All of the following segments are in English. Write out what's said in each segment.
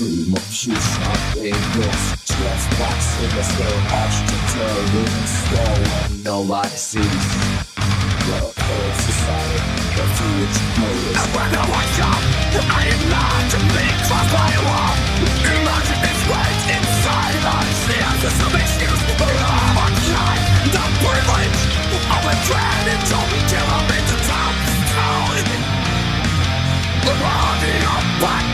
In the slow arch to tell room slow and nobody sees. Well, cold society, the future motives. And when I wake up, I am not to be crossed by a wall. Imagine this weight inside us. The answers of issues are on life. The privilege of a dreaded job till I'm into town. The body of back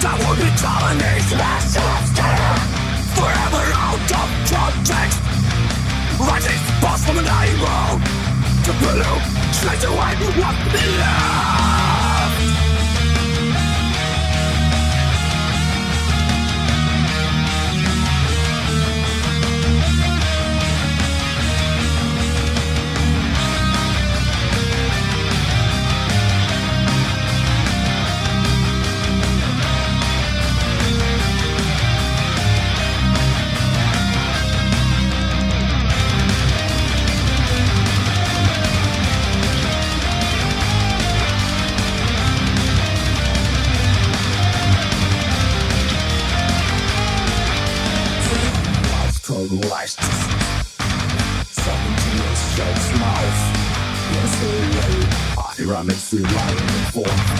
That would be colonies Forever out of context. Rising boss from an road. To blue Slice away what left show's mouth. Yes. I ram it through light and